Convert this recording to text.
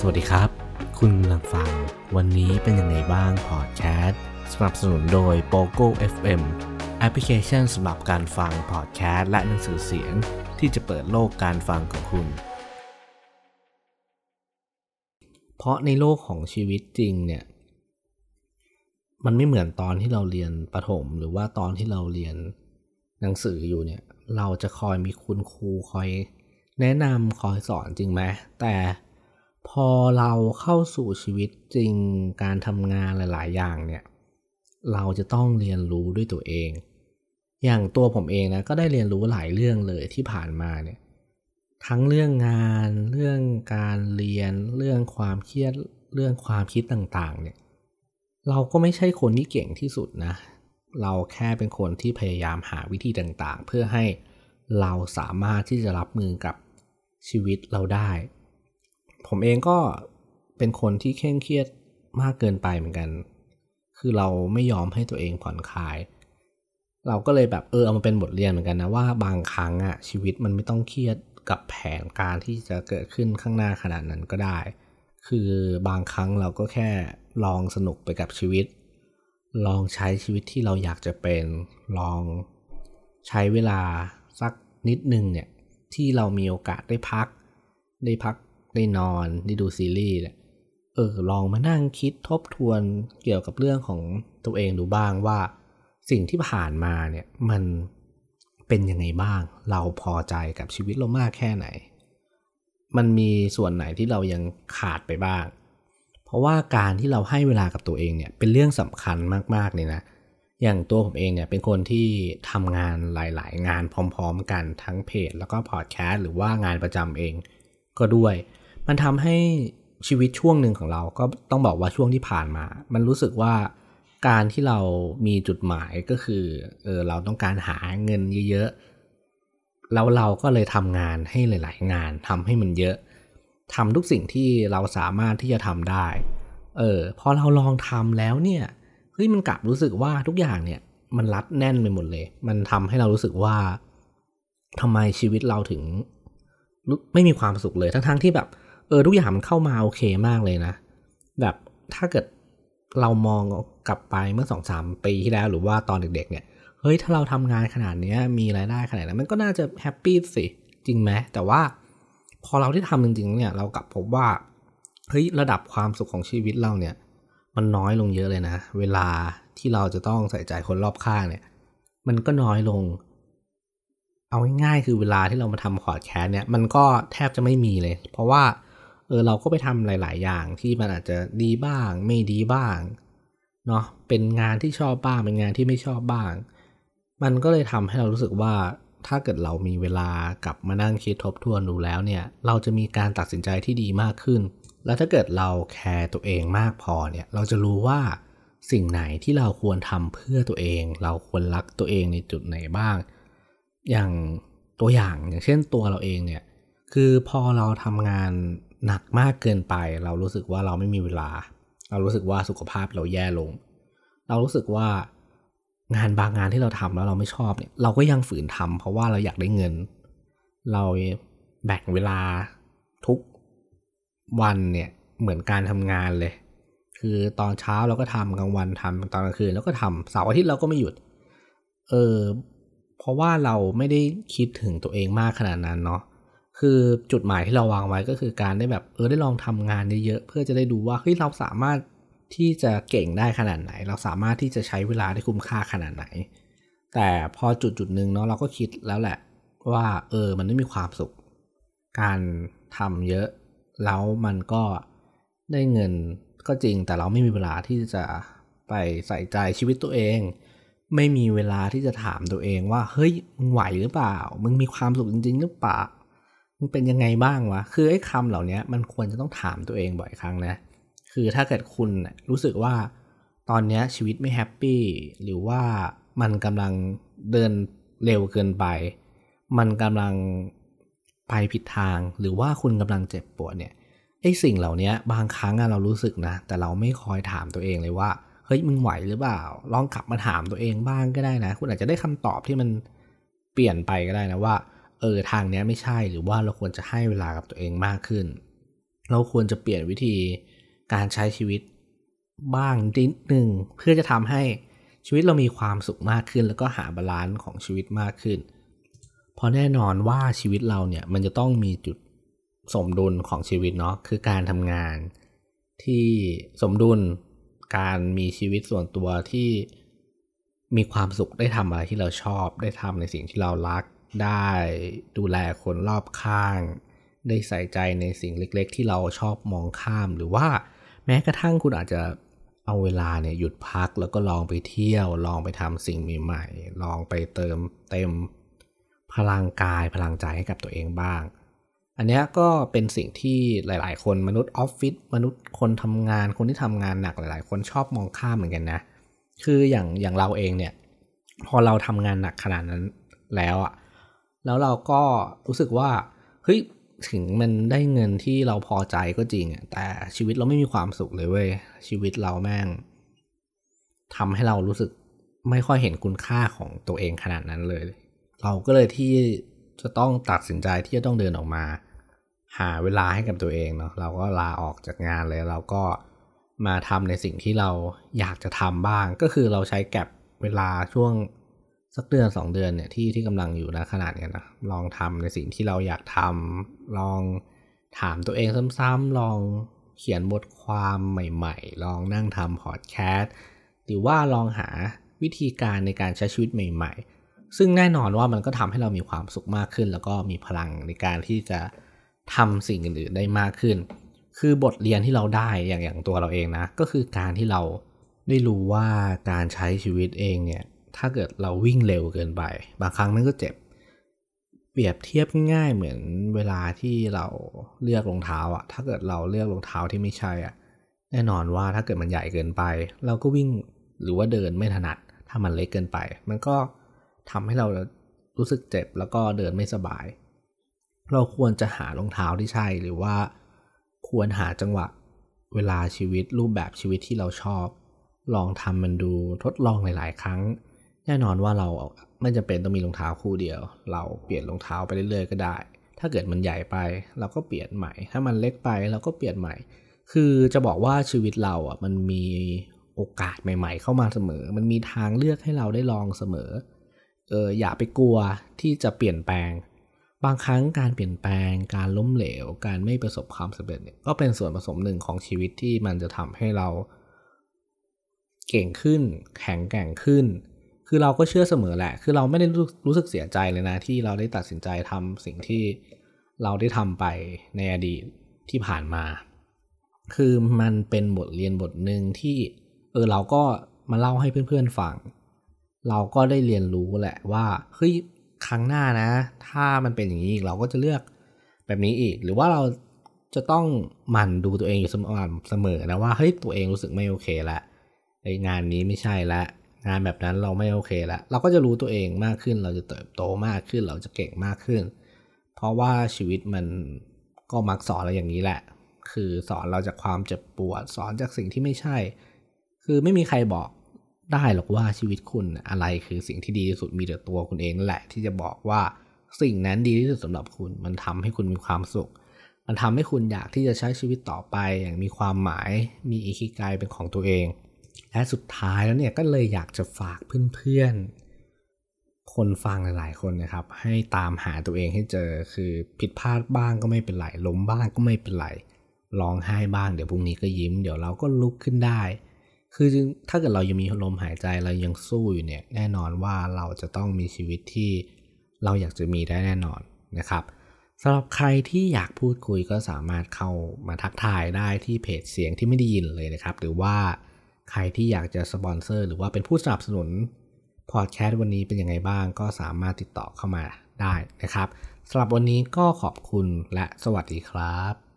สวัสดีครับ คุณกำลังฟัง วันนี้เป็นยังไงบ้างพอดแคสต์สนับสนุนโดย POGO FM แอปพลิเคชันสำหรับการฟังพอดแคสต์และหนังสือเสียง ที่จะเปิดโลกการฟังของคุณ เพราะในโลกของชีวิตจริงเนี่ย มันไม่เหมือนตอนที่เราเรียนประถม หรือว่าตอนที่เราเรียนหนังสืออยู่เนี่ย เราจะคอยมีคุณครูคอยแนะนำคอยสอนจริงไหมแต่ พอเราเข้าสู่ชีวิตจริงการทำงานหลาย ๆ อย่างเนี่ย เราจะต้องเรียนรู้ด้วยตัวเอง อย่างตัวผมเองนะก็ได้เรียนรู้หลายเรื่องเลยที่ผ่านมาเนี่ย ทั้งเรื่องงาน เรื่องการเรียน เรื่องความเครียด เรื่องความคิดต่าง ๆ เนี่ย เราก็ไม่ใช่คนที่เก่งที่สุดนะ เราแค่เป็นคนที่พยายามหาวิธีต่าง ๆ เพื่อให้เราสามารถที่จะรับมือกับชีวิตเราได้ ผมเองก็เป็นคนที่เคร่งเครียดมากเกินไปเหมือนกัน คือเราไม่ยอมให้ตัวเองผ่อนคลาย เราก็เลยแบบเออเอามาเป็นบทเรียนเหมือนกันนะว่าบางครั้งอะชีวิตมันไม่ต้องเครียดกับแผนการที่จะเกิดขึ้นข้างหน้าขนาดนั้นก็ได้ คือบางครั้งเราก็แค่ลองสนุกไปกับชีวิต ลองใช้ชีวิตที่เราอยากจะเป็น ลองใช้เวลาสักนิดนึงเนี่ยที่เรามีโอกาสได้พัก ได้พัก ได้นอนได้ดูซีรีส์เนี่ยเออลองมานั่งคิดทบทวนเกี่ยวกับเรื่องของตัวเองดูบ้างว่า สิ่งที่ผ่านมาเนี่ยมันเป็นยังไงบ้าง เราพอใจกับชีวิตเรามากแค่ไหน มันมีส่วนไหนที่เรายังขาดไปบ้าง เพราะว่าการที่เราให้เวลากับตัวเองเนี่ยเป็นเรื่องสำคัญมากๆเลยนะอย่างตัวผมเองเนี่ยเป็นคนที่ทำงานหลาย ๆ งานพร้อม ๆ กันทั้งเพจ แล้วก็พอดแคสต์หรือว่างานประจำเองก็ด้วย มันทำให้ชีวิตช่วงหนึ่งของเราก็ต้องบอกว่าช่วงที่ผ่านมา มันรู้สึกว่าการที่เรามีจุดหมายก็คือเออเราต้องการหาเงินเยอะๆแล้วเราก็เลยทำงานให้หลาย ๆ งานทำให้มันเยอะทำทุกสิ่งที่เราสามารถที่จะทำได้เออพอเราลองทำแล้วเนี่ยเฮ้ยมันกลับรู้สึกว่าทุกอย่างเนี่ยมันรัดแน่นไปหมดเลย มันทำให้เรารู้สึกว่าทำไมชีวิตเราถึง ไม่มีความสุขเลยทั้งๆที่แบบ เออทุกอย่างมันเข้ามาโอเคมากเลยนะ แบบถ้าเกิดเรามองกลับไปเมื่อสองสามปีที่แล้วหรือว่าตอนเด็ก ๆ เนี่ยเฮ้ยถ้าเราทำงานขนาดนี้มีรายได้ขนาดนั้นมันก็น่าจะแฮปปี้สิจริงไหมแต่ว่าพอเราที่ทำจริง ๆ เนี่ยเรากลับพบว่าเฮ้ยระดับความสุขของชีวิตเราเนี่ย มันน้อยลงเยอะเลยนะ เวลาที่เราจะต้องใส่ใจคนรอบข้างเนี่ย มันก็น้อยลง เอาง่ายๆคือเวลาที่เรามาทำพอดแคสต์เนี่ย มันก็แทบจะไม่มีเลย เพราะว่า เออเราก็ไปทำหลาย ๆ อย่างที่มันอาจจะดีบ้าง ไม่ดีบ้างเนาะเป็นงานที่ชอบบ้าง เป็นงานที่ไม่ชอบบ้าง มันก็เลยทำให้เรารู้สึกว่าถ้าเกิดเรามีเวลากลับมานั่งคิดทบทวนดูแล้วเนี่ย เราจะมีการตัดสินใจที่ดีมากขึ้น แล้วถ้าเกิดเราแคร์ตัวเองมากพอเนี่ย เราจะรู้ว่าสิ่งไหนที่เราควรทำเพื่อตัวเอง เราควรรักตัวเองในจุดไหนบ้าง อย่างตัวอย่างอย่างเช่นตัวเราเองเนี่ย คือพอเราทำงาน หนักมากเกินไป เรารู้สึกว่าเราไม่มีเวลา เรารู้สึกว่าสุขภาพเราแย่ลง เรารู้สึกว่างานบางงานที่เราทำแล้วเราไม่ชอบเนี่ย เราก็ยังฝืนทำเพราะว่าเราอยากได้เงิน เราแบ่งเวลาทุกวันเนี่ยเหมือนการทำงานเลย คือตอนเช้าเราก็ทำกลางวันทำตอนกลางคืนแล้วก็ทำเสาร์อาทิตย์เราก็ไม่หยุด เออเพราะว่าเราไม่ได้คิดถึงตัวเองมากขนาดนั้นเนาะ คือจุดหมายที่เราวางไว้ก็คือการได้แบบเออได้ลองทำงานเยอะๆเพื่อจะได้ดูว่าเฮ้ยเราสามารถที่จะเก่งได้ขนาดไหน เราสามารถที่จะใช้เวลาได้คุ้มค่าขนาดไหน แต่พอจุดจุดหนึ่งเนาะเราก็คิดแล้วแหละ ว่าเออมันไม่มีความสุข การทำเยอะ แล้วมันก็ได้เงินก็จริง แต่เราไม่มีเวลาที่จะไปใส่ใจชีวิตตัวเอง ไม่มีเวลาที่จะถามตัวเองว่าเฮ้ยมึงไหวหรือเปล่า มึงมีความสุขจริง ๆ หรือเปล่า มันเป็นยังไงบ้างวะ คือไอ้คำเหล่านี้มันควรจะต้องถามตัวเองบ่อยครั้งนะ คือถ้าเกิดคุณรู้สึกว่าตอนนี้ชีวิตไม่ happy หรือว่ามันกำลังเดินเร็วเกินไป มันกำลังไปผิดทาง หรือว่าคุณกำลังเจ็บปวดเนี่ยไอ้สิ่งเหล่านี้บางครั้งเรารู้สึกนะ แต่เราไม่คอยถามตัวเองเลยว่าเฮ้ยมึงไหวหรือเปล่า ลองกลับมาถามตัวเองบ้างก็ได้นะ คุณอาจจะได้คำตอบที่มันเปลี่ยนไปก็ได้นะว่า เออทางเนี้ยไม่ใช่หรือว่าเราควรจะให้เวลากับตัวเองมากขึ้น เราควรจะเปลี่ยนวิธีการใช้ชีวิตบ้างนิดหนึ่งเพื่อจะทำให้ชีวิตเรามีความสุขมากขึ้น แล้วก็หา balance ของชีวิตมากขึ้นเพราะแน่นอนว่าชีวิตเราเนี่ยมันจะต้องมีจุดสมดุลของชีวิตเนาะคือการทำงานที่สมดุลการมีชีวิตส่วนตัวที่มีความสุขได้ทำอะไรที่เราชอบ ได้ทำในสิ่งที่เรารัก ได้ดูแลคนรอบข้าง ได้ใส่ใจในสิ่งเล็กๆ ที่เราชอบมองข้าม หรือว่าแม้กระทั่งคุณอาจจะเอาเวลาเนี่ยหยุดพักแล้วก็ลองไปเที่ยว ลองไปทำสิ่งใหม่ๆลองไปเติมเต็มพลังกายพลังใจให้กับตัวเองบ้าง อันนี้ก็เป็นสิ่งที่หลาย ๆ คนมนุษย์ออฟฟิศมนุษย์คนทำงานคนที่ทำงานหนักหลาย ๆ คนชอบมองข้ามเหมือนกันนะ คืออย่างอย่างเราเองเนี่ยพอเราทำงานหนักขนาดนั้นแล้วอะ แล้วเราก็รู้สึกว่าเฮ้ยถึงมันได้เงินที่เราพอใจก็จริงแต่ชีวิตเราไม่มีความสุขเลยเว้ยชีวิตเราแม่งทำให้เรารู้สึกไม่ค่อยเห็นคุณค่าของตัวเองขนาดนั้นเลย เราก็เลยที่จะต้องตัดสินใจที่จะต้องเดินออกมา หาเวลาให้กับตัวเองเนาะเราก็ลาออกจากงานเลย เราก็มาทำในสิ่งที่เราอยากจะทำบ้าง ก็คือเราใช้แก็บเวลาช่วง สักเดือนสองเดือนเนี่ยที่ที่กำลังอยู่นะขนาดเนี้ยนะลองทำในสิ่งที่เราอยากทำลองถามตัวเองซ้ำๆลองเขียนบทความใหม่ๆ ลองนั่งทำพอดแคสต์หรือว่าลองหาวิธีการในการใช้ชีวิตใหม่ ๆ ซึ่งแน่นอนว่ามันก็ทำให้เรามีความสุขมากขึ้น แล้วก็มีพลังในการที่จะทำสิ่งอื่นๆได้มากขึ้น คือบทเรียนที่เราได้อย่างอย่างตัวเราเองนะ ก็คือการที่เราได้รู้ว่าการใช้ชีวิตเองเนี่ย ถ้าเกิดเราวิ่งเร็วเกินไป บางครั้งมันก็เจ็บ เปรียบเทียบง่ายเหมือนเวลาที่เราเลือกรองเท้าอะถ้าเกิดเราเลือกรองเท้าที่ไม่ใช่อะแน่นอนว่าถ้าเกิดมันใหญ่เกินไป เราก็วิ่งหรือว่าเดินไม่ถนัด ถ้ามันเล็กเกินไป มันก็ทำให้เรารู้สึกเจ็บแล้วก็เดินไม่สบาย เราควรจะหารองเท้าที่ใช่หรือว่าควรหาจังหวะเวลาชีวิตรูปแบบชีวิตที่เราชอบ ลองทำมันดูทดลองหลาย ๆ ครั้ง แน่นอนว่าเราไม่จำเป็นต้องมีรองเท้าคู่เดียว เราเปลี่ยนรองเท้าไปเรื่อยๆก็ได้ ถ้าเกิดมันใหญ่ไปเราก็เปลี่ยนใหม่ ถ้ามันเล็กไปเราก็เปลี่ยนใหม่ คือจะบอกว่าชีวิตเราอะมันมีโอกาสใหม่ ๆ เข้ามาเสมอ มันมีทางเลือกให้เราได้ลองเสมอ เอออย่าไปกลัวที่จะเปลี่ยนแปลง บางครั้งการเปลี่ยนแปลง การล้มเหลว การไม่ประสบความสำเร็จเนี่ยก็เป็นส่วนผสมหนึ่งของชีวิตที่มันจะทำให้เรา เก่งขึ้น แข็งแกร่งขึ้น คือเราก็เชื่อเสมอแหละ คือเราไม่ได้รู้สึกเสียใจเลยนะ ที่เราได้ตัดสินใจทำสิ่งที่เราได้ทำไปในอดีตที่ผ่านมา คือมันเป็นบทเรียนบทหนึ่งที่เออเราก็มาเล่าให้เพื่อนๆฟัง เราก็ได้เรียนรู้แหละว่าเฮ้ยครั้งหน้านะ ถ้ามันเป็นอย่างนี้อีกเราก็จะเลือกแบบนี้อีก หรือว่าเราจะต้องหมั่นดูตัวเองอยู่เสมอเสมอนะว่าเฮ้ยตัวเองรู้สึกไม่โอเคละไองานนี้ไม่ใช่ละ งานแบบนั้นเราไม่โอเคละเราก็จะรู้ตัวเองมากขึ้น เราจะเติบโตมากขึ้น เราจะเก่งมากขึ้น เพราะว่าชีวิตมันก็มักสอนเราอย่างนี้แหละ คือสอนเราจากความเจ็บปวด สอนจากสิ่งที่ไม่ใช่ คือไม่มีใครบอกได้หรอกว่าชีวิตคุณอะไรคือสิ่งที่ดีที่สุดมีแต่ตัวคุณเองนั่นแหละ ที่จะบอกว่าสิ่งนั้นดีที่สุดสำหรับคุณ มันทำให้คุณมีความสุข มันทำให้คุณอยากที่จะใช้ชีวิตต่อไปอย่างมีความหมาย มีอิคิกายเป็นของตัวเอง และสุดท้ายแล้วเนี่ยก็เลยอยากจะฝากเพื่อนๆ คนฟังหลายๆคนนะครับ ให้ตามหาตัวเองให้เจอคือผิดพลาดบ้างก็ไม่เป็นไรล้มบ้างก็ไม่เป็นไรร้องไห้บ้างเดี๋ยวพรุ่งนี้ก็ยิ้ม เดี๋ยวเราก็ลุกขึ้นได้ คือถ้าเกิดเรายังมีลมหายใจเรายังสู้อยู่เนี่ยแน่นอนว่าเราจะต้องมีชีวิตที่เราอยากจะมีได้แน่นอนนะครับสำหรับใครที่อยากพูดคุยก็สามารถเข้ามาทักทายได้ที่เพจเสียงที่ไม่ได้ยินเลยนะครับ หรือว่า ใครที่อยากจะสปอนเซอร์หรือว่าเป็นผู้สนับสนุนพอดแคสต์วันนี้เป็นยังไงบ้างก็สามารถติดต่อเข้ามาได้นะครับสำหรับวันนี้ก็ขอบคุณและสวัสดีครับ